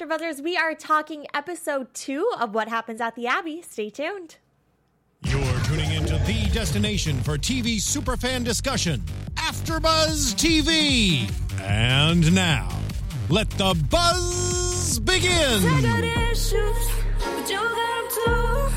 AfterBuzzers. We are talking episode two of What Happens at the Abbey. Stay tuned. You're tuning into the destination for TV superfan discussion, AfterBuzz TV. And now, let the buzz begin. I got issues, but you got them too.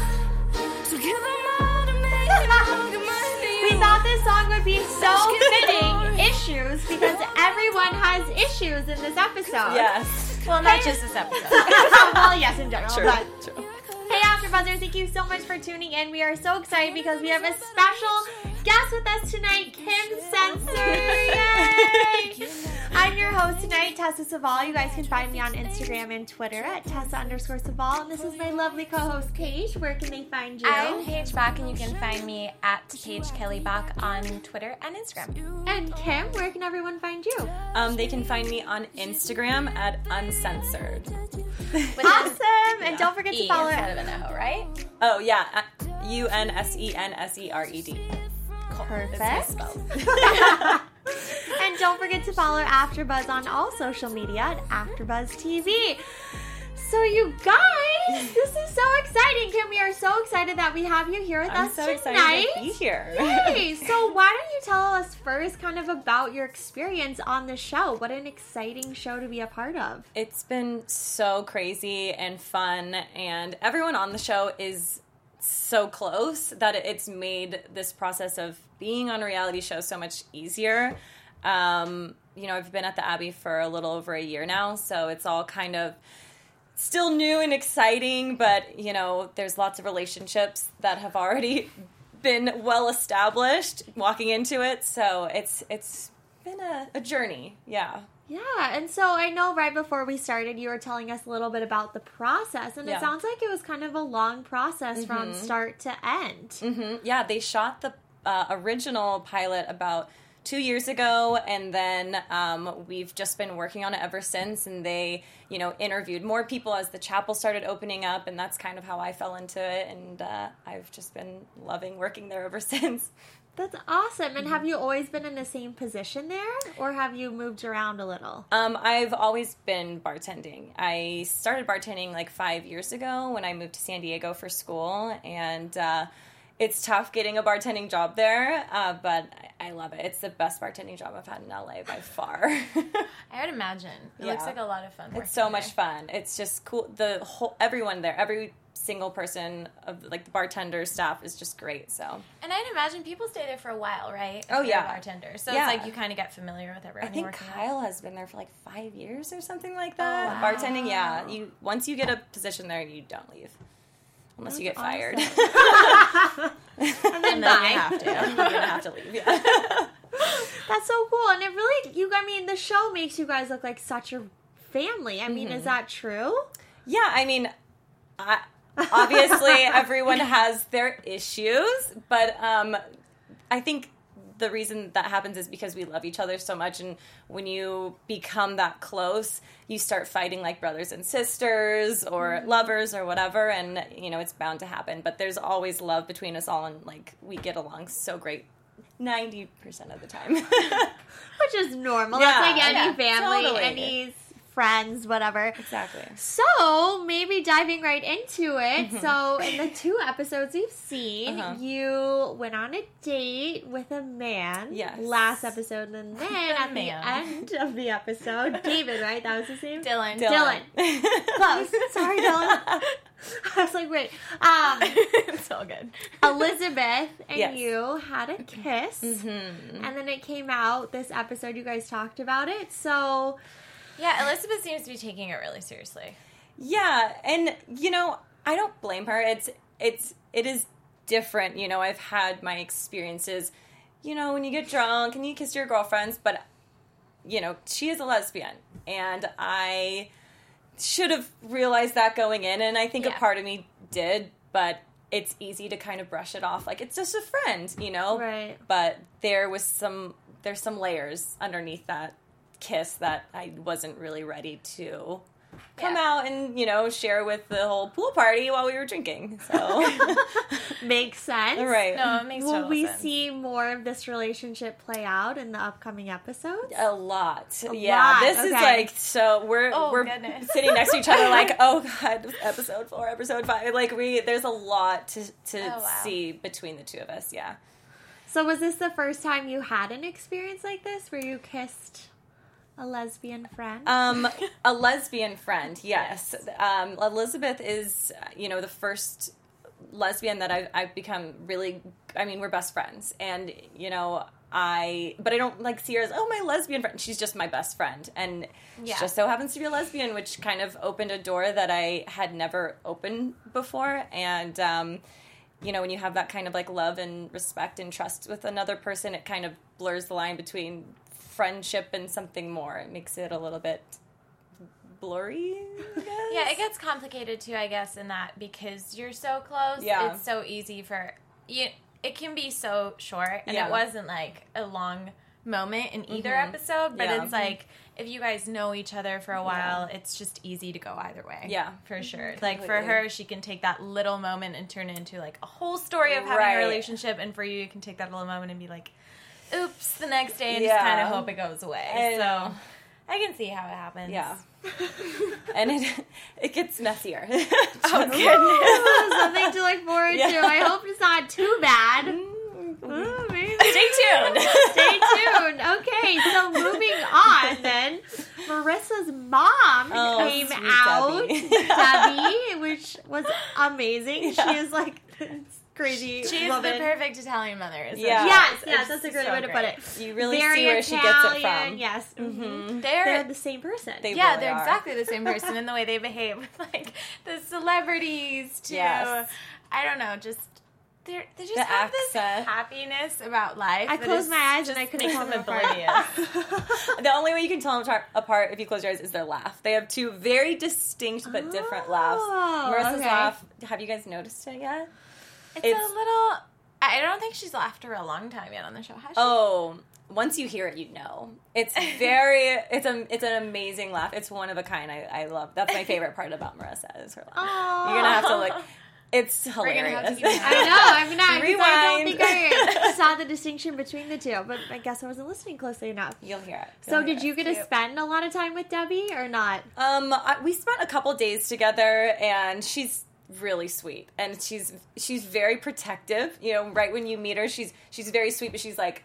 So give them all to me. Look at my We thought this song would be so fitting, issues, because everyone has issues in this episode. Yes. Well, not just this episode. well, yes, in general. True. But True. Hey, AfterBuzzers! Thank you so much for tuning in. We are so excited because we have a special guest with us tonight, Kim Sensor. Yay! I'm your host tonight, Tessa Saval. You guys can find me on Instagram and Twitter at Tessa underscore Saval. And this is my lovely co-host, Paige. Where can they find you? I'm Paige Bach, and you can find me at Paige Kelly Bach on Twitter and Instagram. and Kim, where can everyone find you? Um, they can find me on Instagram at uncensored. Awesome! And don't forget to E follow. Instead of an O, right? Oh yeah, uh, U N S E N S E R E D. Perfect. And don't forget to follow AfterBuzz on all social media at AfterBuzz TV. So you guys, this is so exciting, Kim. We are so excited that we have you here with I'm us so tonight. excited to be here. Yay! So why don't you tell us first, kind of about your experience on the show? What an exciting show to be a part of. It's been so crazy and fun, and everyone on the show is so close that it's made this process of being on a reality show so much easier. Um, you know, I've been at the Abbey for a little over a year now, so it's all kind of still new and exciting, but you know, there's lots of relationships that have already been well established walking into it, so it's it's been a, a journey, yeah. Yeah, and so I know right before we started, you were telling us a little bit about the process, and it sounds like it was kind of a long process from start to end. hmm Yeah, they shot the uh, original pilot about two years ago, and then um, we've just been working on it ever since. And they, you know, interviewed more people as the chapel started opening up, and that's kind of how I fell into it. And uh, I've just been loving working there ever since. That's awesome. And have you always been in the same position there, or have you moved around a little? Um, I've always been bartending. I started bartending like five years ago when I moved to San Diego for school, and uh, it's tough getting a bartending job there, uh, but I I love it. It's the best bartending job I've had in LA by far. I would imagine. It looks like a lot of fun. it's so there. much fun. It's just cool. The whole everyone there, every single person of like the bartender staff is just great. So And I'd imagine people stay there for a while, right? If Oh, yeah. bartenders. So Yeah. it's like you kind of get familiar with everyone. I think. Kyle has been there for like five years or something like that. Oh, wow. Bartending, yeah. You once you get a position there, you don't leave unless you get fired. And then And then bye. you have to. You're gonna have to leave. Yeah. That's so cool. And it really, you, I mean, the show makes you guys look like such a family. I mean, Mm-hmm. is that true? yeah. I mean, I, obviously everyone has their issues, but um, I think the reason that happens is because we love each other so much, and when you become that close, you start fighting like brothers and sisters or mm-hmm. lovers or whatever, and you know it's bound to happen. But there's always love between us all, and like we get along so great. Ninety percent of the time. Which is normal. Yeah, That's like any yeah, family, totally. any friends, whatever. exactly. So maybe diving right into it. So in the two episodes we've seen, Mm-hmm. Uh-huh. you went on a date with a man. Yes. Last episode, and then at the end of the episode, David, right? That was his name. Dylan. Dylan. Close. Sorry, Dylan. I was like, wait. Um, it's all good. Elizabeth and Yes. you had a kiss, Mm-hmm. and then it came out this episode. You guys talked about it. So Yeah, Elizabeth seems to be taking it really seriously. Yeah, and you know, I don't blame her. It's it's it is different. You know, I've had my experiences. You know, when you get drunk and you kiss your girlfriends, but you know, she is a lesbian, and I should have realized that going in, and I think Yeah. a part of me did, but it's easy to kind of brush it off like it's just a friend, you know. Right. But there was some there's some layers underneath that kiss that I wasn't really ready to come Yeah. out and you know share with the whole pool party while we were drinking. So Makes sense. right, No, it makes Will total we sense. see more of this relationship play out in the upcoming episodes? a lot. A yeah, lot, this is like so we're Oh, we're goodness. sitting next to each other like oh god, episode four, episode five. Like we there's a lot to to Oh, wow. see between the two of us. Yeah. So was this the first time you had an experience like this where you kissed a lesbian friend? Um, a lesbian friend, yes. Um, Elizabeth is, you know, the first lesbian that I've, I've become really. I mean, we're best friends, and you know, I. But I don't like see her as oh my lesbian friend. She's just my best friend, and Yeah. she just so happens to be a lesbian, which kind of opened a door that I had never opened before, and. Um, you know, when you have that kind of like love and respect and trust with another person, it kind of blurs the line between friendship and something more. It makes it a little bit blurry. I guess. Yeah, it gets complicated too, I guess, in that because you're so close, Yeah. it's so easy for you. It can be so short, and Yeah. it wasn't like a long moment in either Mhm. episode, but Yeah. it's like if you guys know each other for a while, it's just easy to go either way. Yeah. for sure. Like for her, she can take that little moment and turn it into like a whole story of having Right. a relationship, and for you, you can take that little moment and be like, "Oops," the next day, and Yeah. just kind of hope it goes away. I so. I can see how it happens. Yeah. and it it gets messier. Oh, Just- Ooh, something to look forward Yeah. to. I hope it's not too bad. Mm, Ooh. Stay tuned. Stay tuned. Okay, so moving on then. Marissa's mom Oh, came out, Debbie. Debbie, which was amazing. Yeah. She is like this crazy She's woman. the perfect Italian mother. Isn't Yeah. she? Yes, It's yes, that's a great so way to put it. You really Very see where she gets it from. Yes, mhm. They're, they're the same person. They yeah, really they're are. exactly the same person in the way they behave with like the celebrities too. Yes. I don't know, just they're they just The have this happiness about life. I that closed my eyes and I couldn't tell them them apart. The only way you can tell them apart- apart if you close your eyes is their laugh. They have two very distinct but different laughs. Oh, Marissa's okay. laugh. Have you guys noticed it yet? It's, It's- a little. I don't think she's laughed for a long time yet on the show. Has she? Oh, once you hear it, you know. It's very. It's a. It's an amazing laugh. It's one of a kind. I, I love. That's my favorite part about Marissa is her laugh. Aw. You're gonna have to like. It's We're gonna hilarious. have to keep I know. I'm not. 'cause I don't think I saw the distinction between the two, but I guess I wasn't listening closely enough. You'll hear it. So, You'll hear did it. you get to spend a lot of time with Debbie or not? Um, I, we spent a couple days together, and she's really sweet, and she's she's very protective. You know, right when you meet her, she's she's very sweet, but she's like.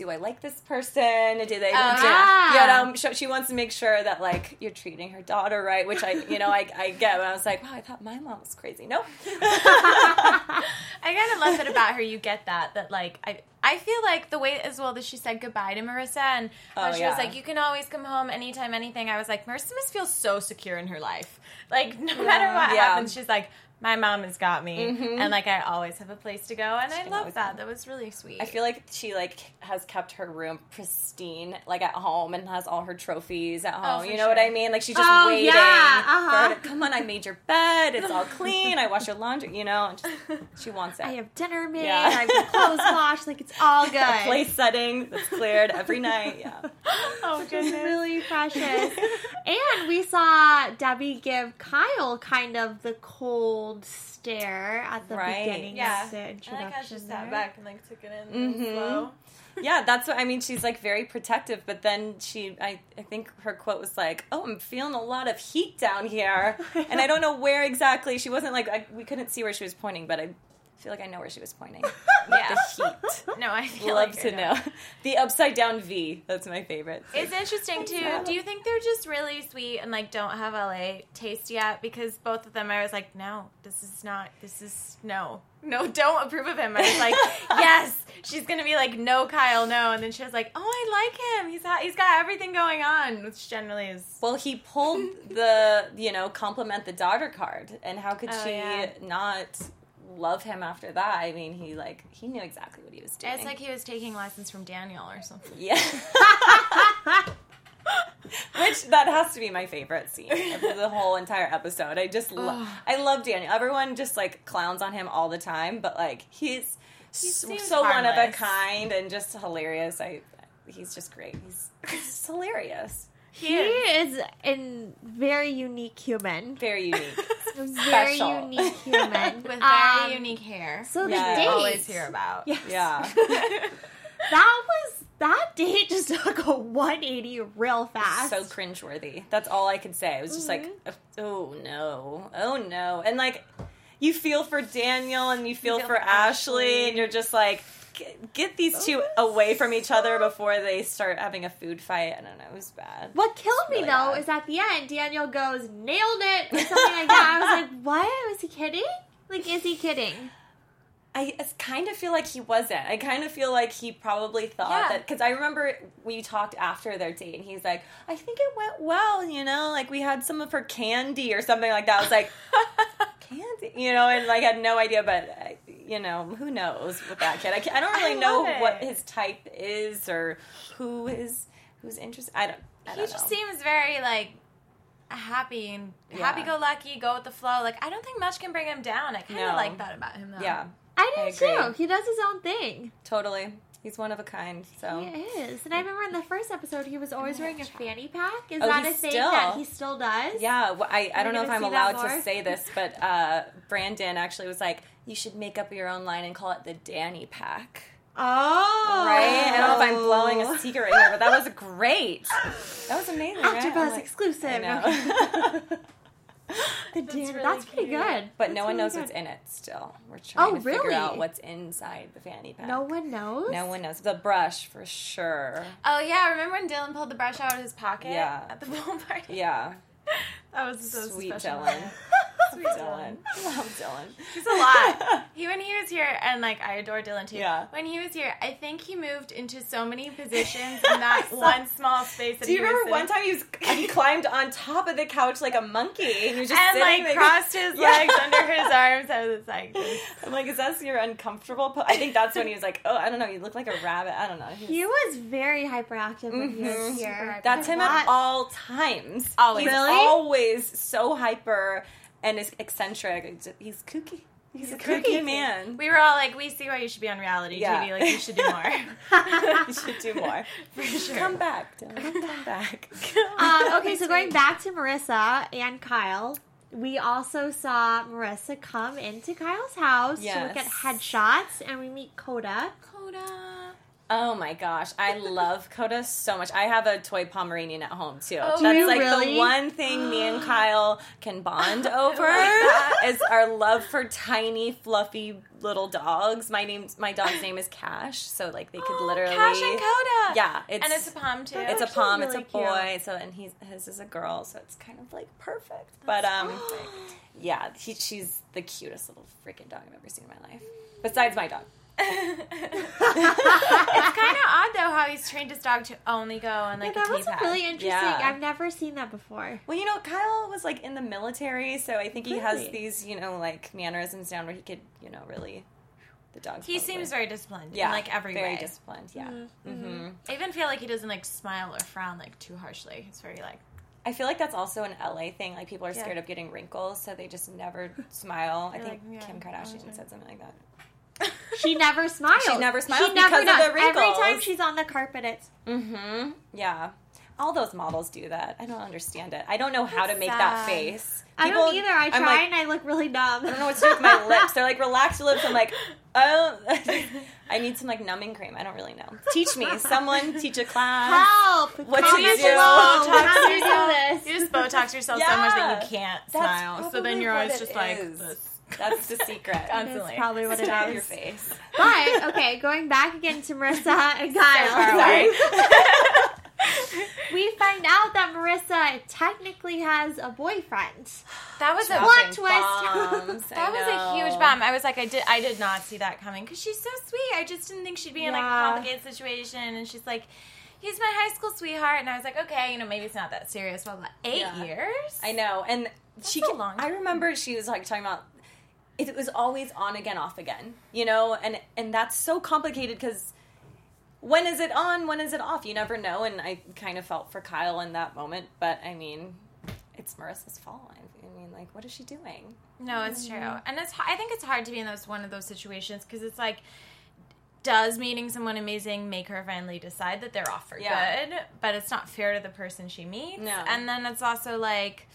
Do I like this person? Do they? Ah. do, yeah. you know, she, she wants to make sure that like you're treating her daughter right, which I, you know, I, I get. But I was like, wow, I thought my mom was crazy. No, I kind of love it about her. You get that that like I I feel like the way as well that she said goodbye to Marissa and Oh, she yeah. was like, you can always come home anytime, anything. I was like, Marissa must feel so secure in her life. Like no matter what Yeah. happens, she's like, my mom has got me, Mhm. and like I always have a place to go, and I love that. come. That was really sweet. I feel like she like has kept her room pristine, like at home, and has all her trophies at home. Oh, you know what. I mean? Like she's just Oh, waiting yeah, uh-huh. her to come on. I made your bed. It's all clean. I wash your laundry. You know, just, she wants it. I have dinner made. Yeah. I have the clothes washed. Like it's all good. a place setting that's cleared every night. Yeah. oh It's goodness. really precious. and we saw Debbie give Kyle kind of the cold stare at the Right. beginning Yeah. of the I introduction. like how she sat back and like took it in Mhm. slow. yeah, that's what I mean. She's like very protective, but then she, I, I think her quote was like, "Oh, I'm feeling a lot of heat down here," and I don't know where exactly. She wasn't like I, we couldn't see where she was pointing, but I feel like I know where she was pointing. Yeah. the heat. No, I feel Love like to know the upside down V. That's my favorite. It's interesting too. Do you think they're just really sweet and like don't have LA taste yet? Because both of them, I was like, no, this is not. This is no, no, don't approve of him. I was like, yes, she's gonna be like, no, Kyle, no, and then she was like, oh, I like him. He's ha- he's got everything going on, which generally is. Well, he pulled the you know compliment the daughter card, and how could Oh, she yeah. not love him after that? I mean, he like he knew exactly what he was doing. It's like he was taking lessons from Daniel or something. yeah. Which that has to be my favorite scene of the whole entire episode. I just lo- I love Daniel. Everyone just like clowns on him all the time, but like he's s- seems so one of a kind and just hilarious. I he's just great. He's, he's just hilarious. He is a very unique human. Very unique. A very Special. unique human. with very Um, unique hair. So the Yeah. date. always hear about. Yes. yeah. That was that date just took a 180 real fast. so cringeworthy. That's all I could say. It was just like, Mm-hmm. oh no, oh no, and like you feel for Daniel and you feel, feel for, for Ashley, Ashley. and you're just like, get, get these two oh, away from each other before they start having a food fight. I don't know. It was bad. What killed me really though bad. is at the end, Daniel goes, nailed it, or something like that. I was like, what? Was he kidding? Like, is he kidding? I kind of feel like he wasn't. I kind of feel like he probably thought Yeah. that because I remember we talked after their date, and he's like, "I think it went well," you know, like we had some of her candy or something like that. I was like, "Candy," you know, and like had no idea, but I, you know, who knows with that kid? I, can't, I don't really I know love what his type is or who is who's interested. I don't. I he don't just know. seems very like happy and Yeah. happy go lucky, go with the flow. Like I don't think much can bring him down. I kind of No. like that about him though. yeah, I do I too. He does his own thing. totally. He's one of a kind. So He is. And I remember in the first episode, he was always wearing a fanny pack. Is Oh, that a thing still- that he still does? Yeah, well, I, I don't know if I'm allowed to say this, but uh, Brandon actually was like, you should make up your own line and call it the Danny Pack. Oh. Right? I don't know if I'm blowing a secret right here, but that was great. That was amazing. right? AfterBuzz I'm like, exclusive. I know. The Dan- really that's pretty cute. good. but no That's one really knows good. what's in it still. We're oh, trying Oh, to figure really? out what's inside the fanny pack. No one knows. No one knows. The brush for sure. Oh yeah, remember when Dylan pulled the brush out of his pocket? Yeah. At the pool party. Yeah. That was so Sweet special. Dylan. Sweet Dylan. I love Dylan. He's a lot. He when he was here, and like I adore Dylan too. Yeah. When he was here, I think he moved into so many positions in that one small space. That Do you he was remember one time he was he climbed on top of the couch like a monkey and he was just and sitting like there- crossed his Yeah. legs under his arms? I was like, this- I'm like, is that your uncomfortable? Po-? I think that's when he was like, oh, I don't know, you look like a rabbit. I don't know. He was- He was very hyperactive when he was Mhm. here. that's him at all times. Always. He's Really? always so hyper and is eccentric. He's kooky. He's a kooky, kooky. man. we were all like, we see why you should be on reality Yeah. TV. Like you should do more. you should do more. For sure. Come back, Dylan. Come back. Um, okay, so going back to Marissa and Kyle, we also saw Marissa come into Kyle's house to look at headshots, and we meet Coda. Coda. Oh my gosh, I love Coda so much. I have a toy Pomeranian at home too. Oh, That's like really? the one thing me and Kyle can bond over is our love for tiny, fluffy little dogs. My name's my dog's name is Cash, so like they could Oh, literally Cash and Coda. Yeah, it's and it's a Pom too. it's a actually Pom, it's a boy. So and he's his is a girl, so it's kind of like perfect. but um, yeah, he, she's the cutest little freaking dog I've ever seen in my life. Besides my dog. It's kind of odd though how he's trained his dog to only go on like yeah, that a was T-pad. really interesting. Yeah. I've never seen that before. Well, you know, Kyle was like in the military, so I think he has these, you know, like mannerisms down where he could, you know, really the dog. He seems very disciplined yeah, in like every very way. disciplined. Yeah. Mm-hmm. hmm I even feel like he doesn't like smile or frown like too harshly. It's very like I feel like that's also an LA thing. Like people are Yeah. scared of getting wrinkles, so they just never smile. I You're think like, yeah, Kim Kardashian said something like that. She never smiles. She never smiles She never because of does. the Every time she's on the carpet, it's Mm-hmm. Yeah. All those models do that. I don't understand it. I don't know how to That's make that sad. face. I don't either. I I'm try like, and I look really dumb. I don't know what to do with my lips. They're like relaxed lips. I'm like, oh, I need some like numbing cream. I don't really know. Teach me. Someone teach a class. Help! What Comment to do? Botox How do you do this? you just Botox yourself so much that you can't That's smile. So then you're always just it like this. That's the secret. Constantly. That's probably what it Stop is. your face. But okay, going back again to Marissa and Kyle. far away. we find out that Marissa technically has a boyfriend. That was a Plot twist. bombs. I that was a huge bomb. I was like, I did, I did not see that coming because she's so sweet. I just didn't think she'd be in like a complicated situation. And she's like, he's my high school sweetheart, and I was like, okay, you know, maybe it's not that serious. Blah blah. Eight Yeah. years. I know, and she. a long I remember she was like talking about. It was always on again, off again. You know, and and that's so complicated because when is it on? When is it off? You never know. And I kind of felt for Kyle in that moment, but I mean, it's Marissa's fault. I mean, like, what is she doing? No, it's true, mm-hmm. and it's. I think it's hard to be in those one of those situations because it's like does meeting someone amazing make her finally decide that they're off for Yeah. good, but it's not fair to the person she meets. No. And then it's also like,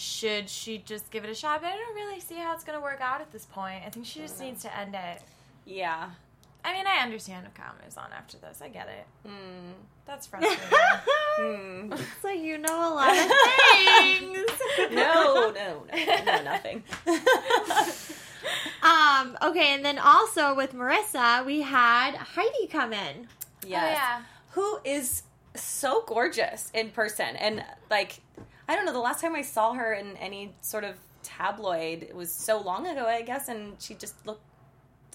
should she just give it a shot? But I don't really see how it's going to work out at this point. I think she just needs to end it. Yeah. I mean, I understand if Kyle moves on after this. I get it. Mm. That's frustrating. Hmm. so you know a lot of things. No, no, no, no, nothing. Um, okay, and then also with Marissa, we had Heidi come in. Yes. Oh, yeah. Who is so gorgeous in person. And like, I don't know, the last time I saw her in any sort of tabloid, it was so long ago, I guess, and she just looked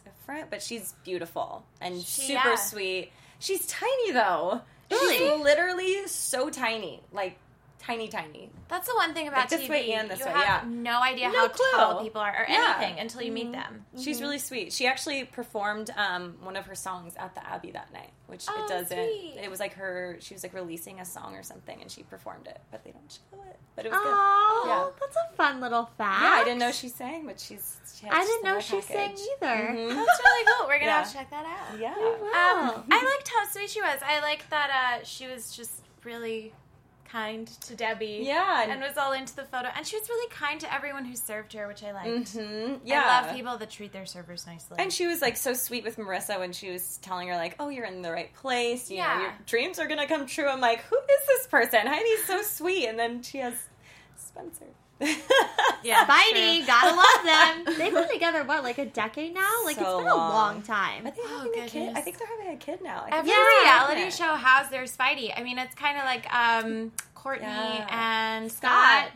different, but she's beautiful and She- super yeah. sweet. She's tiny though. Really? She's literally so tiny. Like, tiny, tiny. That's the one thing about Like this TV. way and this you way, have yeah. no idea No how clue. tall people are or Yeah. Mm-hmm. anything until you meet them. She's really sweet. She actually performed um, one of her songs at the Abbey that night, which Oh, it doesn't. sweet. It was like her. She was like releasing a song or something, and she performed it, but they don't show it. But it was Oh, Yeah. that's a fun little fact. Yeah, I didn't know she sang, but she's. She I didn't know she sang package. either. Mhm. That's really cool. We're gonna Yeah. have to check that out. Yeah. Um, I liked how sweet she was. I liked that uh, she was just really kind to Debbie. Yeah. And was all into the photo. And she was really kind to everyone who served her, which I liked. Mhm. Yeah. I love people that treat their servers nicely. And she was like so sweet with Marissa when she was telling her like, "Oh, you're in the right place. You know, Yeah. your dreams are gonna come true." I'm like, "Who is this person? Heidi's so sweet." And then she has Spencer. Yeah, Speidi, true. gotta love them. They've been together what, like a decade now? Like So it's been a long. long time. Are they Oh, having a kid? I think they're having a kid now. I Every Yeah. reality pregnant. show has their Speidi. I mean, it's kind of like um, Courtney Yeah. and Scott. Scott.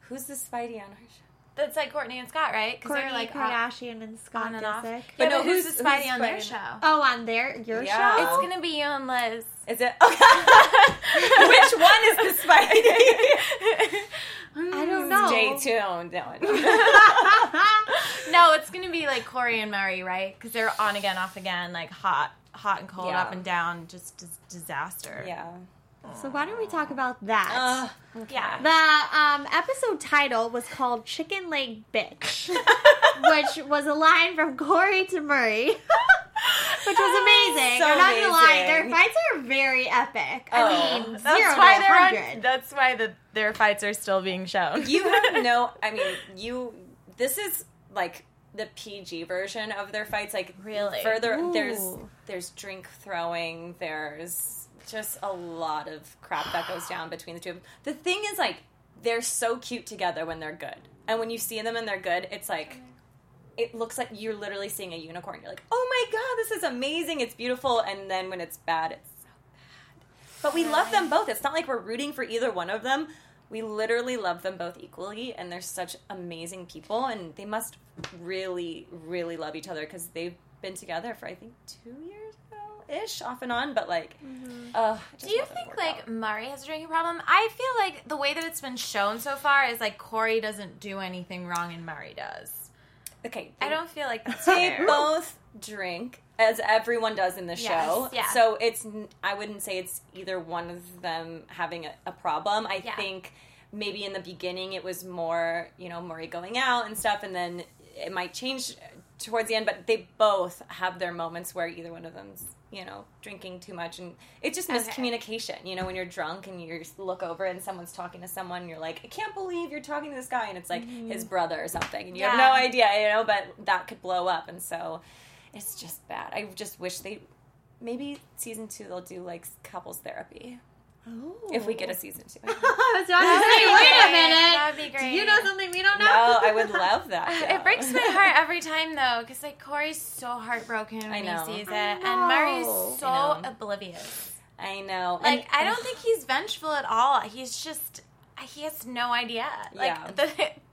Who's the Speidi on her show? That's like Courtney and Scott, right? Because they're like uh, Kardashian and Scott on and off. Disick. But But no, no, who's, who's- the Speidi who's on their show? Oh, on their your Yeah. show? It's gonna be you and Liz. Is it? Okay. Which one is the Speidi? I don't know. Stay tuned. No, no, it's gonna be like Corey and Murray, right? Because they're on again, off again, like hot, hot and cold, Yeah. up and down, just dis- disaster. yeah. So why don't we talk about that? Uh, yeah. the um, episode title was called "Chicken Leg Bitch," which was a line from Corey to Murray, which was amazing. So I'm not gonna lie, their fights are very epic. Oh. I mean, That's zero why to they're on, hundred. That's why the, their fights are still being shown. you have no. I mean, you. This is like the PG version of their fights. Like Really? further. There's there's drink throwing. There's just a lot of crap that goes down between the two. of them. The thing is, like, they're so cute together when they're good, and when you see them and they're good, it's like. It looks like you're literally seeing a unicorn. You're like, oh my god, this is amazing. It's beautiful. And then when it's bad, it's so bad. But we love them both. It's not like we're rooting for either one of them. We literally love them both equally, and they're such amazing people, and they must really, really love each other because they've been together for I think two years now, ish, off and on. But like, uh, Do you think like Murray has a drinking problem? I feel like the way that it's been shown so far is like Corey doesn't do anything wrong and Murray does. Okay? I don't feel like that's They fair. both drink, as everyone does in the Yes, show. yeah. So it's n- I wouldn't say it's either one of them having a, a problem. I Yeah. think maybe in the beginning it was more you know Murray going out and stuff, and then it might change towards the end. But they both have their moments where either one of them's you know drinking too much, and it's just Okay. miscommunication. You know, when you're drunk and you look over and someone's talking to someone, you're like, I can't believe you're talking to this guy, and it's like his brother or something, and you have Mm-hmm. No idea, you know. But that could blow up, and so it's just bad. I just wish they maybe season two they'll do like couples therapy if we get a oh. season two. I was about to say, wait a minute. That'd be Do great. you know something we don't know? no, I would love that. It breaks my heart every time though, because like Corey's so heartbroken when I he sees it, I and Murray's so I oblivious. I know. Like And- I don't think he's vengeful at all. He's just he has no idea. Like Yeah. the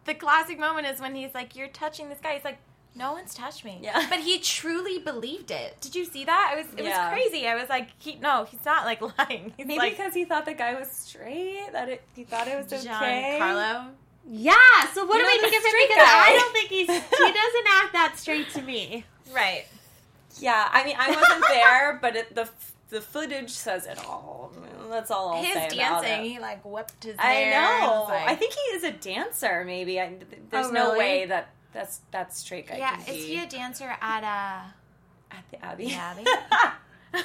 the classic moment is when he's like, "You're touching this guy." He's like. No one's touched me. Yeah. But he truly believed it. Did you see that? I was it Yeah. was crazy. I was like, he no, he's not like lying. He's maybe like because he thought the guy was straight, that it, he thought it was John okay. Carlo. Yeah. So what You do we think of him? Because guy. I don't think he's he doesn't act that straight to me. Right. Yeah, I mean, I wasn't there, but it, the the footage says it all. That's all I'll His say about dancing, it. he like whipped his I hair. know. was like- I think he is a dancer. Maybe I, there's Oh, no really? way that that's that's straight guy. Yeah, can is he a dancer at uh at the Abbey. Yeah,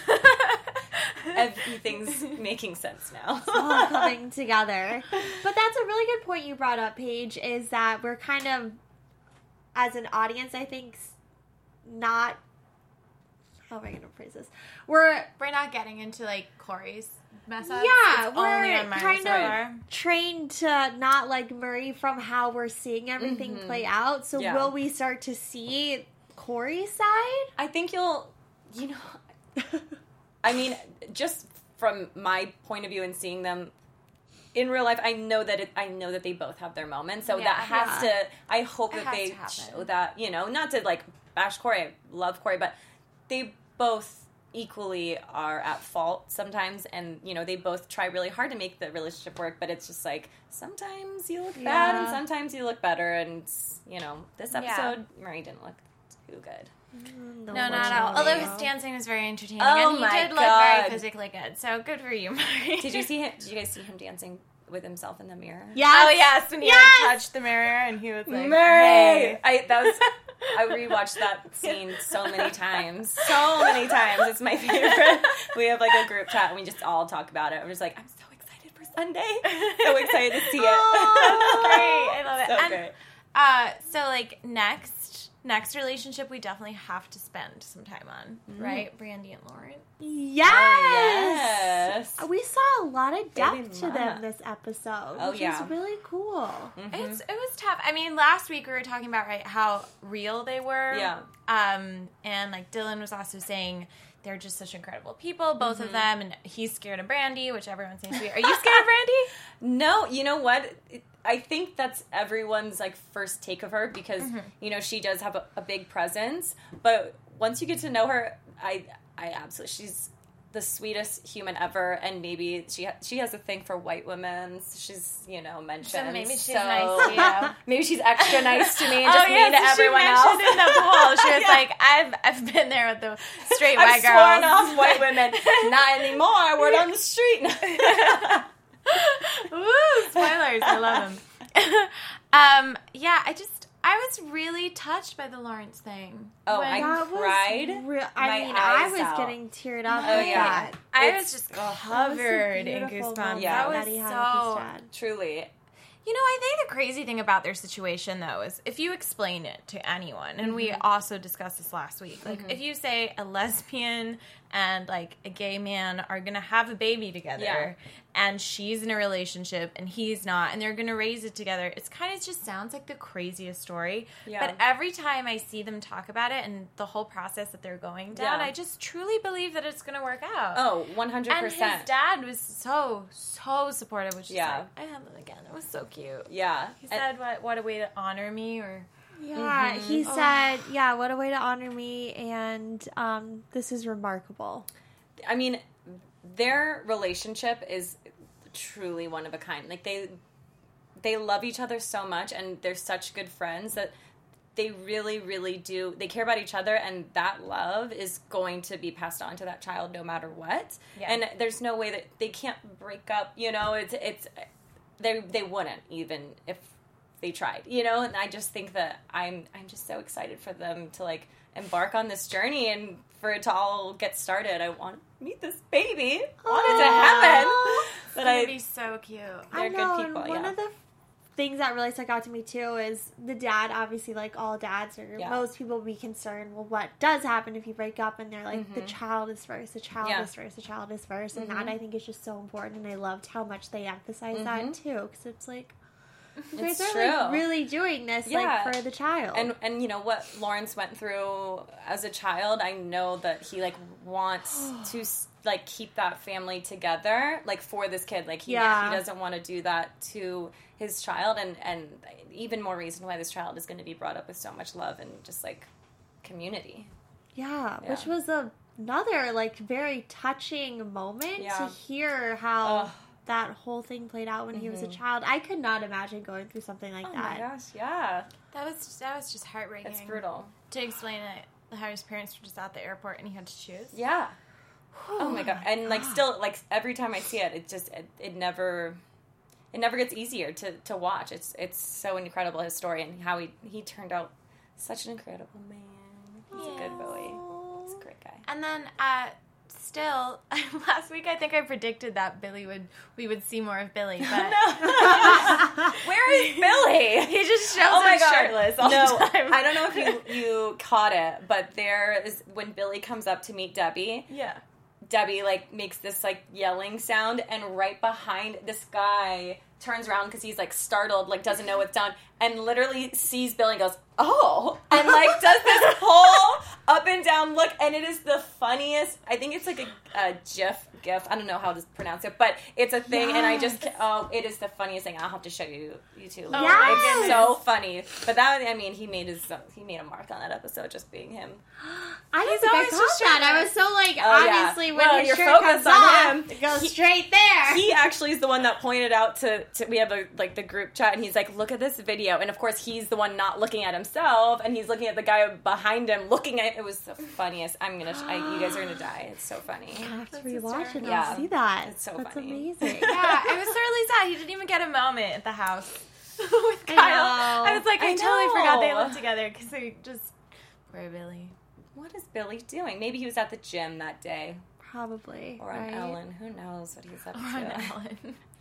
Everything's making sense now. it's all coming together. But that's a really good point you brought up, Paige, is that we're kind of, as an audience, I think, not. How am I going to phrase this? We're We're not getting into like Corey's mess ups. yeah, It's we're on Murray's kind radar. of trained to not like Murray from how we're seeing everything mm-hmm. play out. So Yeah. will we start to see Corey's side? I think you'll, you know, I mean, just from my point of view and seeing them in real life, I know that it, I know that they both have their moments. So Yeah. that has Yeah. to. I hope It that they show that. You know, not to like bash Corey. I love Corey, but they both equally are at fault sometimes and you know they both try really hard to make the relationship work but it's just like sometimes you look bad and sometimes you look better and you know this Yeah. episode murray didn't look too good No, not at all. Although his dancing was very entertaining, Oh and he my did look God. very physically good. So good for you, Murray. Did you see him? Did you guys see him dancing with himself in the mirror? Yes. Oh yes, when he Yes! like, touched the mirror and he was like, Murray. "Hey." I that was I rewatched that scene so many times, so many times. It's my favorite. We have like a group chat and we just all talk about it. I'm just like, I'm so excited for Sunday. So excited to see it. Oh, great. I love it. So And- great. Uh, so like next next relationship we definitely have to spend some time on, mm. right? Brandy and Lauren. Yes. Oh, yes. We saw a lot of depth to them this episode, Oh, which yeah. is really cool. Mm-hmm. It's it was tough. I mean, last week we were talking about right how real they were. Yeah. Um, and like Dylan was also saying they're just such incredible people, both of mm-hmm. them, and he's scared of Brandy, which everyone seems to be. Are you scared of Brandy? No, you know what? It- I think that's everyone's like first take of her because Mm-hmm. you know she does have a, a big presence. But once you get to know her, I I absolutely she's the sweetest human ever, and maybe she ha- she has a thing for white women. So she's you know mentioned. So maybe she's so- nice. Maybe she's extra nice to me and just oh yeah, mean to everyone she else. mentioned in the pool. She was Yeah. like, "I've I've been there with the straight I've white sworn girls." off white women. Not anymore. We're on the street. Woo! Spoilers. I love them. um, yeah, I just I was really touched by the Lawrence thing. Oh, When- I cried was real. I my mean, I was out. getting teared up. Oh, with yeah. that. I It's- was just That was a covered in goosebumps. Yeah. That was that he had with so. Truly. You know, I think the crazy thing about their situation, though, is if you explain it to anyone, and we Mm-hmm. also discussed this last week, like if you say a lesbian and like a gay man are gonna have a baby together, Yeah. and she's in a relationship and he's not, and they're gonna raise it together, it's kind of just sounds like the craziest story. Yeah. But every time I see them talk about it and the whole process that they're going down, Yeah. I just truly believe that it's gonna work out. Oh, 100%. And his dad was so so supportive, which is Yeah. like, I have them again. It was so cute. Yeah. He And- said, "What what a way to honor me," or Yeah, Mm-hmm. he Oh. said, "Yeah, what a way to honor me, and um, this is remarkable." I mean, their relationship is truly one of a kind. Like they they love each other so much and they're such good friends that they really really do they care about each other and that love is going to be passed on to that child no matter what. Yeah. And there's no way that they can't break up, you know, it's it's they they wouldn't even if they tried, you know, and I just think that I'm I'm just so excited for them to like embark on this journey and for it to all get started. I want to meet this baby. I want it to happen. it's But gonna I be so cute. They're I good people, and one yeah. of the things that really stuck out to me too is the dad. Obviously, like all dads or Yeah. most people, be concerned. Well, what does happen if you break up? And they're like, the child is first. The child Mm-hmm. Yeah. is first. The child is 1st and that I think is just so important. And I loved how much they emphasize that too, because it's like. You guys. It's are true. like really doing this Yeah. like for the child. and and you know what Lawrence went through as a child. I know that he like wants to like keep that family together, like for this kid. Like he Yeah. he doesn't want to do that to his child, and and even more reason why this child is going to be brought up with so much love and just like community. Yeah, which was a, another like very touching moment Yeah. to hear how. That whole thing played out when he was a child. I could not imagine going through something like Mm-hmm. Oh my that. gosh, yeah, That was that was just heartbreaking. it's brutal. To explain it, how his parents were just at the airport and he had to choose. Yeah. Oh my god! And like still, like every time I see it, it just it, it never it never gets easier to to watch. It's it's so incredible his story and how he he turned out such an incredible man. He's a good boy. He's a great guy. And then uh still last week I think I predicted that Billy would we would see more of Billy, but no. Where is Billy? he just shows Oh my up god! shirtless all no, the time. I don't know if you you caught it, but there is when Billy comes up to meet Debbie. Yeah. Debbie like makes this like yelling sound, and right behind this guy turns around because he's like startled, like doesn't know what's down, and literally sees Billy and goes, "Oh!" and like does this whole up and down look, and it is the funniest. I think it's like a, a GIF, GIF. I don't know how to pronounce it, but it's a thing, and I just oh, it is the funniest thing. I'll have to show you you two. later. Oh, yes. It's so funny. But that I mean, he made his he made a mark on that episode just being him. I didn't He's think I always caught just that. I was so like, Oh, yeah. obviously, when Well, his you're shirt focused comes on off, him. it goes He- straight there. he actually is the one that pointed out to, to we have a like the group chat and he's like look at this video and of course he's the one not looking at himself and he's looking at the guy behind him looking at it was the funniest i'm gonna sh- I, you guys are gonna die it's so funny I have to rewatch it and Yeah. I'll see that. It's so That's funny. amazing. Yeah, I was really sad. He didn't even get a moment at the house with Kyle. know. I, was like, I, I totally forgot they know. lived together because they just poor Billy. what is billy doing maybe he was at the gym that day Probably. or on right? ellen who knows what he's up Or on to Ellen.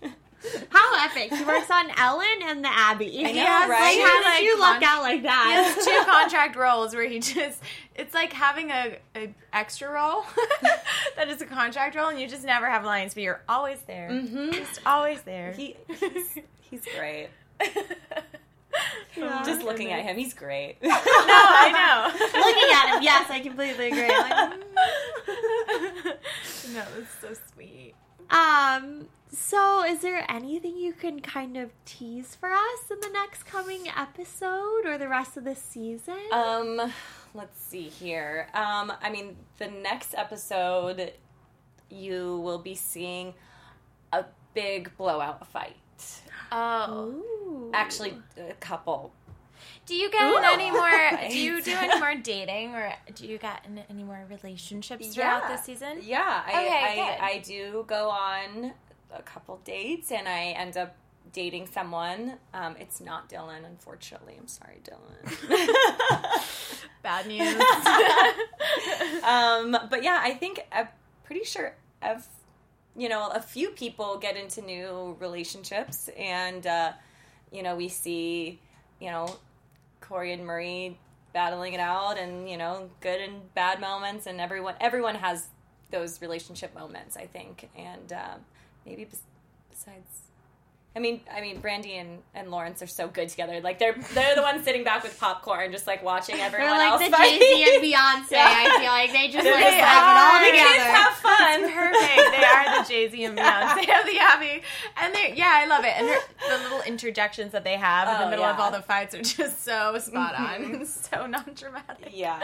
How epic! He works on Ellen and the Abbey. I know, Yes, right? Like, how Like, did you con- luck out like He that? has two contract roles where he just it's like having a, a extra role that is a contract role and you just never have lines but you're always there Mhm. just always there he, he's, he's great Yeah. just looking at him he's great no i know Looking at him, yes, I completely agree. Like, no it's so sweet um. So, is there anything you can kind of tease for us in the next coming episode or the rest of the season? Um, let's see here. Um, I mean, the next episode, you will be seeing a big blowout fight. oh Ooh. Actually, a couple. do you get in Ooh. any more do you do any more dating or do you get in any more relationships throughout Yeah. this season Yeah, I, Okay, I, good. I do go on a couple dates, and I end up dating someone. Um, it's not Dylan, unfortunately. I'm sorry, Dylan. bad news um, but yeah, I think I'm pretty sure I've, you know, a few people get into new relationships, and uh, you know, we see, you know, Corey and Marie battling it out, and you know, good and bad moments, and everyone everyone has those relationship moments, I think, and um, maybe bes- besides. I mean, I mean, Brandy and, and Lawrence are so good together. Like they're they're the ones sitting back with popcorn, just like watching everyone They're like else the fight. Jay Z and Beyonce. Yeah. I feel like they just like They have it all are. The kids together. have fun. perfect. They are the Jay Z and Beyonce of the Abbey, and they yeah, I love it. And the little interjections that they have in Oh, the middle of all the fights are just so spot on, mm-hmm. so non dramatic. Yeah.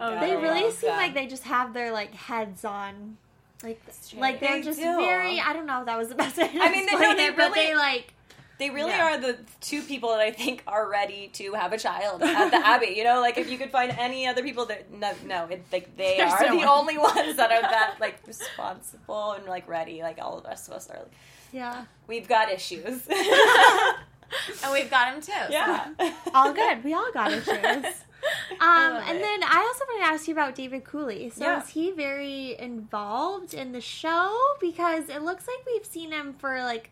Oh, They really seem them. like they just have their like heads on. Like, true. like they're They just do. very. I don't know if that was the best way. To I mean, they- explain no, they it, but they really- like. They really Yeah. are the two people that I think are ready to have a child at the Abbey. You know, like if you could find any other people that no, no, it, like they There's are no the one. only ones that are that like responsible and like ready. Like all the rest of us are. Like, Yeah. we've got issues. And we've got them too. so- yeah. All good. We all got issues. Um, and it. then I also want to ask you about David Cooley. So Yeah. is he very involved in the show? Because it looks like we've seen him for like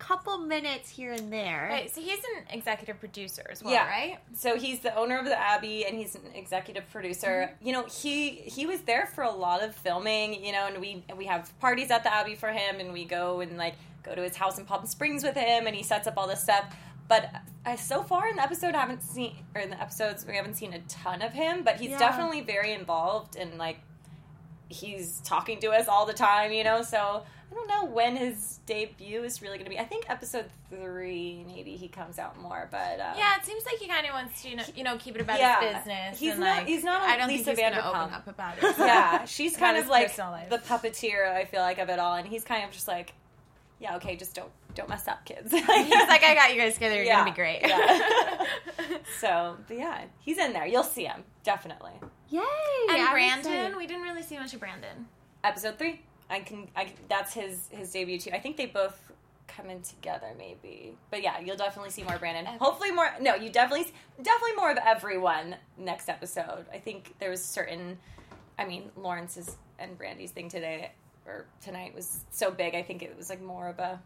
a couple minutes here and there. Right, so he's an executive producer as well, Yeah. right? So he's the owner of the Abbey, and he's an executive producer. You know, he he was there for a lot of filming. You know, and we we have parties at the Abbey for him, and we go and like go to his house in Palm Springs with him, and he sets up all this stuff. But I, so far in the episode, I haven't seen or in the episodes we haven't seen a ton of him. But he's Yeah. definitely very involved, and like he's talking to us all the time. You know, so. I don't know when his debut is really going to be. I think episode three, maybe he comes out more. But uh, Yeah, it seems like he kind of wants to, you know, you know, keep it about Yeah. his business. He's and, not- like, he's not I don't Lisa think he's going to open up about it. yeah, she's kind of like the puppeteer. I feel like of it all, and he's kind of just like, yeah, okay, just don't don't mess up, kids. He's like, I got you guys together. You're Yeah. gonna be great. Yeah. so, but yeah, he's in there. You'll see him definitely. Yay! and I'm Brandon, we didn't really see much of Brandon. Episode three, I can. I that's his his debut too. I think they both come in together, maybe. But yeah, you'll definitely see more Brandon. Okay. Hopefully more. No, you definitely definitely more of everyone next episode. I think there was certain I mean, Lawrence's and Brandy's thing today or tonight was so big. I think it was like more of a,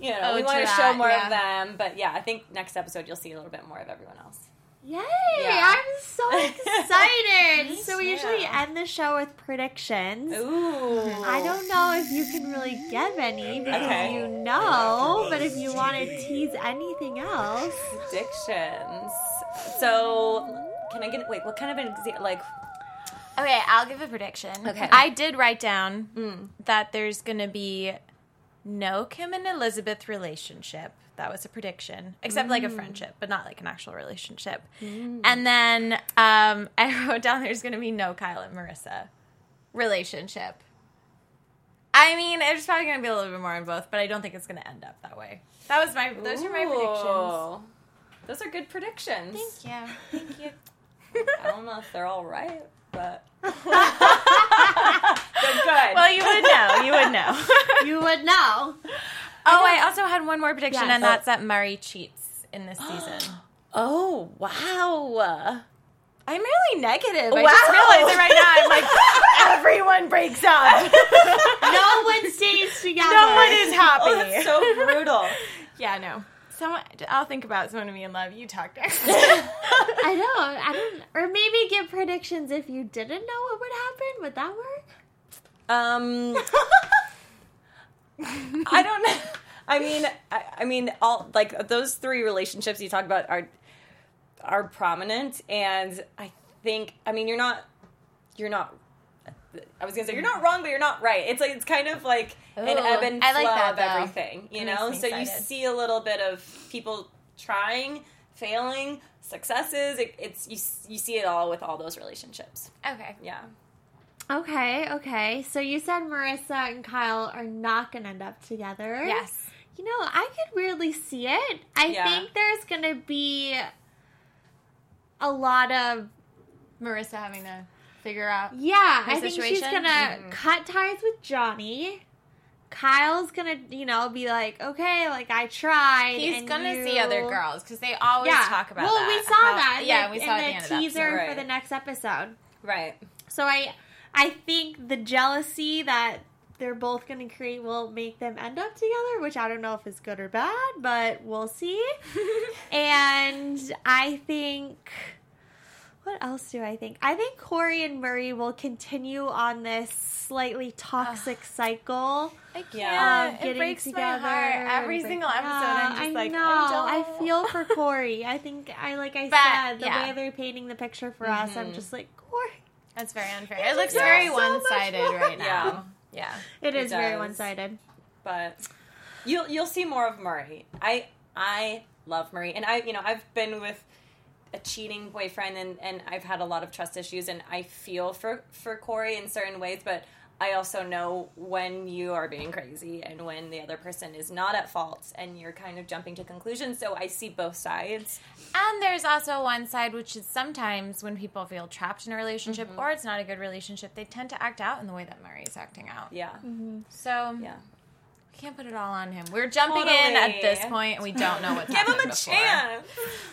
you know, Oh, we to want to that, show more yeah. of them. But yeah, I think next episode you'll see a little bit more of everyone else. Yay! Yeah. I'm so excited. So we too. usually end the show with predictions. Ooh. I don't know if you can really give any because Okay. you know, but if you want to tease anything else, Predictions. So, can I get wait? What kind of an exa- like? Okay, I'll give a prediction. Okay. I did write down Mm. that there's going to be no Kim and Elizabeth relationship. That was a prediction, except like a friendship, but not like an actual relationship. And then um, I wrote down there's going to be no Kyle and Marissa relationship. I mean, it's probably going to be a little bit more in both, but I don't think it's going to end up that way. That was my. Those are my predictions. Those are good predictions. Thank you. Thank you. I don't know if they're all right, but good. Well, you would know. You would know. you would know. Oh, I also had one more prediction, Yes. and that's that Murray cheats in this season. oh wow. I'm really negative. I just realized it right now. I'm like, everyone breaks up. No one stays together. no one is happy. Oh, that's so brutal. yeah, no. Someone, I'll think about someone to be in love. You talk next. I know. I don't. Or maybe give predictions if you didn't know what would happen. Would that work? Um, I don't know. I mean, I, I mean, all like those three relationships you talk about are are prominent, and I think, I mean, you're not, you're not. I was gonna say you're not wrong, but you're not right. It's like it's kind of like an Ooh, ebb and flow like that, of though. everything, you It know. makes me So you see a little bit of people trying, failing, successes. It, it's you you see it all with all those relationships. okay. Yeah. Okay. Okay. So you said Marissa and Kyle are not going to end up together. Yes. You know, I could really see it. I Yeah. think there's going to be a lot of Marissa having to figure out. Yeah, I think she's gonna Mhm. cut ties with Johnny. Kyle's gonna, you know, be like, okay, like I tried. He's gonna you- see other girls because they always Yeah, talk about well, that. we saw how- that. Yeah, we saw at the the that teaser for the next episode. Right. So I, I think the jealousy that they're both gonna create will make them end up together, which I don't know if is good or bad, but we'll see. and I think. What else do I think? I think Corey and Murray will continue on this slightly toxic cycle. I can't. Yeah. it breaks together. my heart every and single episode. up. I'm just I like, know. I, I, don't. feel for Corey. I think I like I But, said the yeah. way they're painting the picture for us. I'm mm-hmm. just like Corey. That's very unfair. It looks very so one-sided right now. Yeah. It It is very one sided. but you'll you'll see more of Murray. I I love Murray, and I you know I've been with a cheating boyfriend, and and I've had a lot of trust issues, and I feel for for Corey in certain ways, but. I also know when you are being crazy and when the other person is not at fault and you're kind of jumping to conclusions. So I see both sides. And there's also one side, which is sometimes when people feel trapped in a relationship Mm-hmm. or it's not a good relationship, they tend to act out in the way that Murray's acting out. Yeah. So Yeah. We can't put it all on him. We're jumping in at this point, and we don't know what's Give him a before. chance.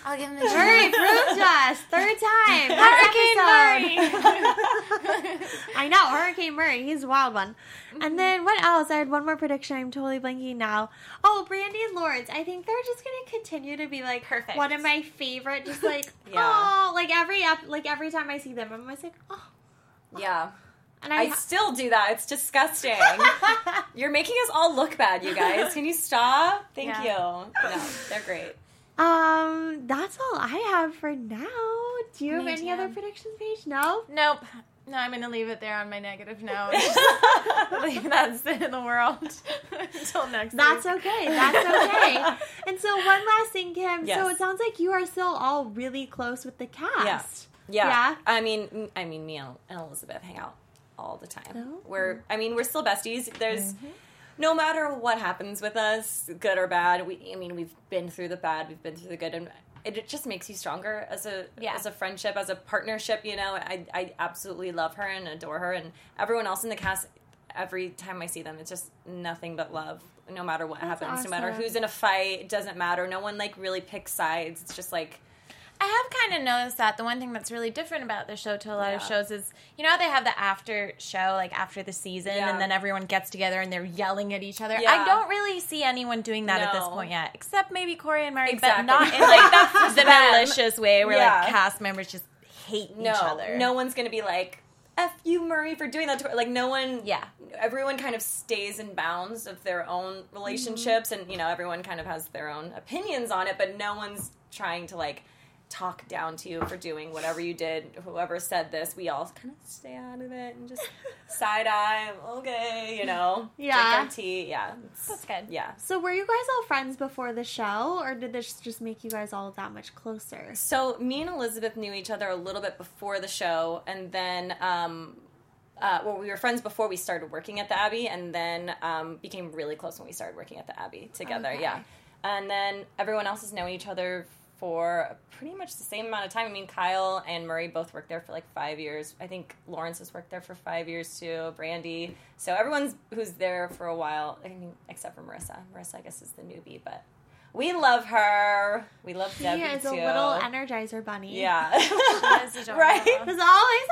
I'll give him a chance. Murray chance. proved us third time. Hurricane This episode. I know Hurricane Murray. He's a wild one. And then what else? I had one more prediction. I'm totally blanking now. Oh, Brandy and Lawrence. I think they're just gonna continue to be like Perfect. One of my favorite. Just like Yeah. oh, like every ep- like every time I see them, I'm always like oh. Yeah. And I, I still do that. It's disgusting. You're making us all look bad, you guys. Can you stop? Thank Yeah. you. No, they're great. um, that's all I have for now. Do you have Me any too. other predictions, Paige? No. Nope. No, I'm going to leave it there on my negative note. Leave that's it in the world until next time. That's week. okay. That's okay. and so one last thing, Kim. So it sounds like you are still all really close with the cast. Yeah. Yeah. I mean, m- I mean, me and and Elizabeth hang out all the time. Oh. We're, I mean, we're still besties. There's, Mm-hmm. no matter what happens with us, good or bad. We, I mean, we've been through the bad, we've been through the good, and it, just makes you stronger as a Yeah. as a friendship, as a partnership. You know, I I absolutely love her and adore her, and everyone else in the cast. Every time I see them, it's just nothing but love. No matter what That's happens, no matter who's in a fight, it doesn't matter. No one like really picks sides. It's just like I have kind of noticed that the one thing that's really different about the show to a lot of shows is, you know, how they have the after show, like after the season, Yeah. and then everyone gets together and they're yelling at each other. Yeah. I don't really see anyone doing that at this point yet, except maybe Corey and Murray, Exactly. but not in like That's the malicious way where Yeah. like cast members just hate no, each other. no one's gonna be like, "F you, Murray, for doing that." To her. Like, no one. Yeah. everyone kind of stays in bounds of their own relationships, mm-hmm. and you know, everyone kind of has their own opinions on it, but no one's trying to like talk down to you for doing whatever you did. Whoever said this, we all kind of stay out of it and just side eye. Okay, you know, Yeah. drink our tea. Yeah, That's good. Yeah. So were you guys all friends before the show, or did this just make you guys all that much closer? So me and Elizabeth knew each other a little bit before the show, and then um, uh, well, we were friends before we started working at the Abbey, and then um, became really close when we started working at the Abbey together. Okay. Yeah, and then everyone else has known each other for pretty much the same amount of time. I mean, Kyle and Murray both worked there for like five years. I think Lawrence has worked there for five years too. Brandy. So everyone's who's there for a while. I mean, except for Marissa. Marissa, I guess, is the newbie, but. We love her. We love She Debbie is too. a little Energizer bunny. Yeah. She is adorable. right? There's always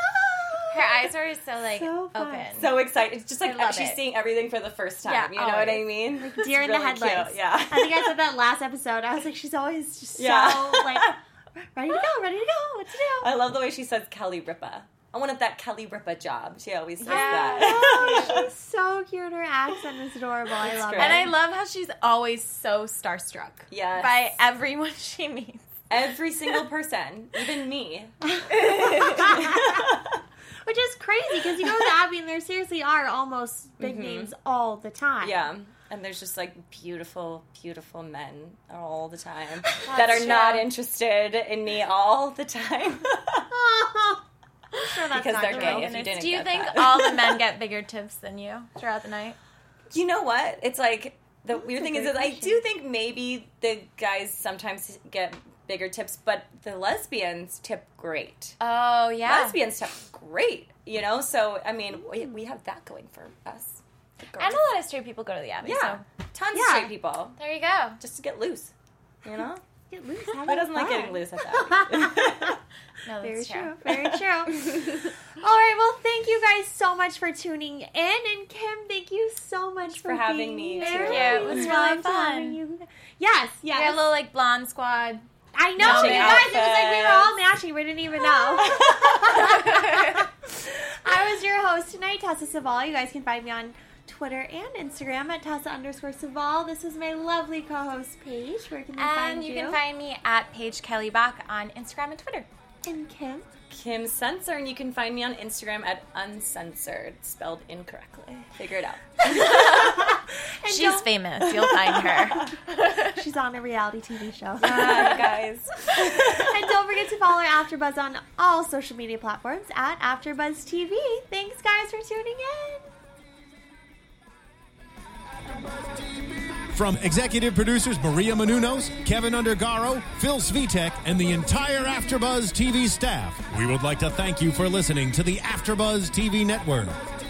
Her eyes are so like So open. So excited. It's just like she's it. seeing everything for the first time. Yeah, you know oh, what I mean? Like deer in the headlights. Yeah. I think I said that last episode. I was like, she's always just Yeah. so like ready to go, ready to go. What to do? I love the way she says Kelly Ripa. I wanted that Kelly Ripa job. She always says Yeah. that. Oh, she's so cute. Her accent is adorable. I love great. it. and I love how she's always so starstruck Yes. by everyone she meets. Every single person, even me. Which is crazy because you go to the Abbey and there seriously are almost big Mhm. names all the time. Yeah. And there's just like beautiful, beautiful men all the time That's that are not interested in me all the time. I'm sure that's Because not they're gay. If you didn't Do you get think that. all the men get bigger tips than you throughout the night? You know what? It's like the weird thing is that I do think maybe the guys sometimes get bigger tips, but the lesbians tip great. Oh yeah. Lesbians tip great, you know. So I mean, we, mm. we have that going for us. And a lot of straight people go to the Abbey. yeah, So tons Yeah. of straight people there you go. just to get loose. You know, Get loose. have who doesn't like getting loose at that? No, that's Very true. true. Very true. All right. Well, thank you guys so much for tuning in, and Kim, thank you so much for, for having being me, here. too. Yeah, it was really loved fun. you. Yes. Yes. You're a little like blonde squad. I know, you guys. It was like we were all outfits. matching. We didn't even know. I was your host tonight, Tessa Saval. You guys can find me on Twitter and Instagram at Tessa underscore Saval. This is my lovely co-host Paige. Where can we find And you you? can find me at Paige Kelly Bach on Instagram and Twitter. and Kim. Kim Censor, and you can find me on Instagram at uncensored, spelled incorrectly. Figure it out. And She's don't- famous. You'll find her. She's on a reality TV show. Bye, guys. and don't forget to follow AfterBuzz on all social media platforms at AfterBuzz TV. Thanks, guys, for tuning in. From executive producers Maria Menounos, Kevin Undergaro, Phil Svitek, and the entire AfterBuzz TV staff, we would like to thank you for listening to the AfterBuzz TV network.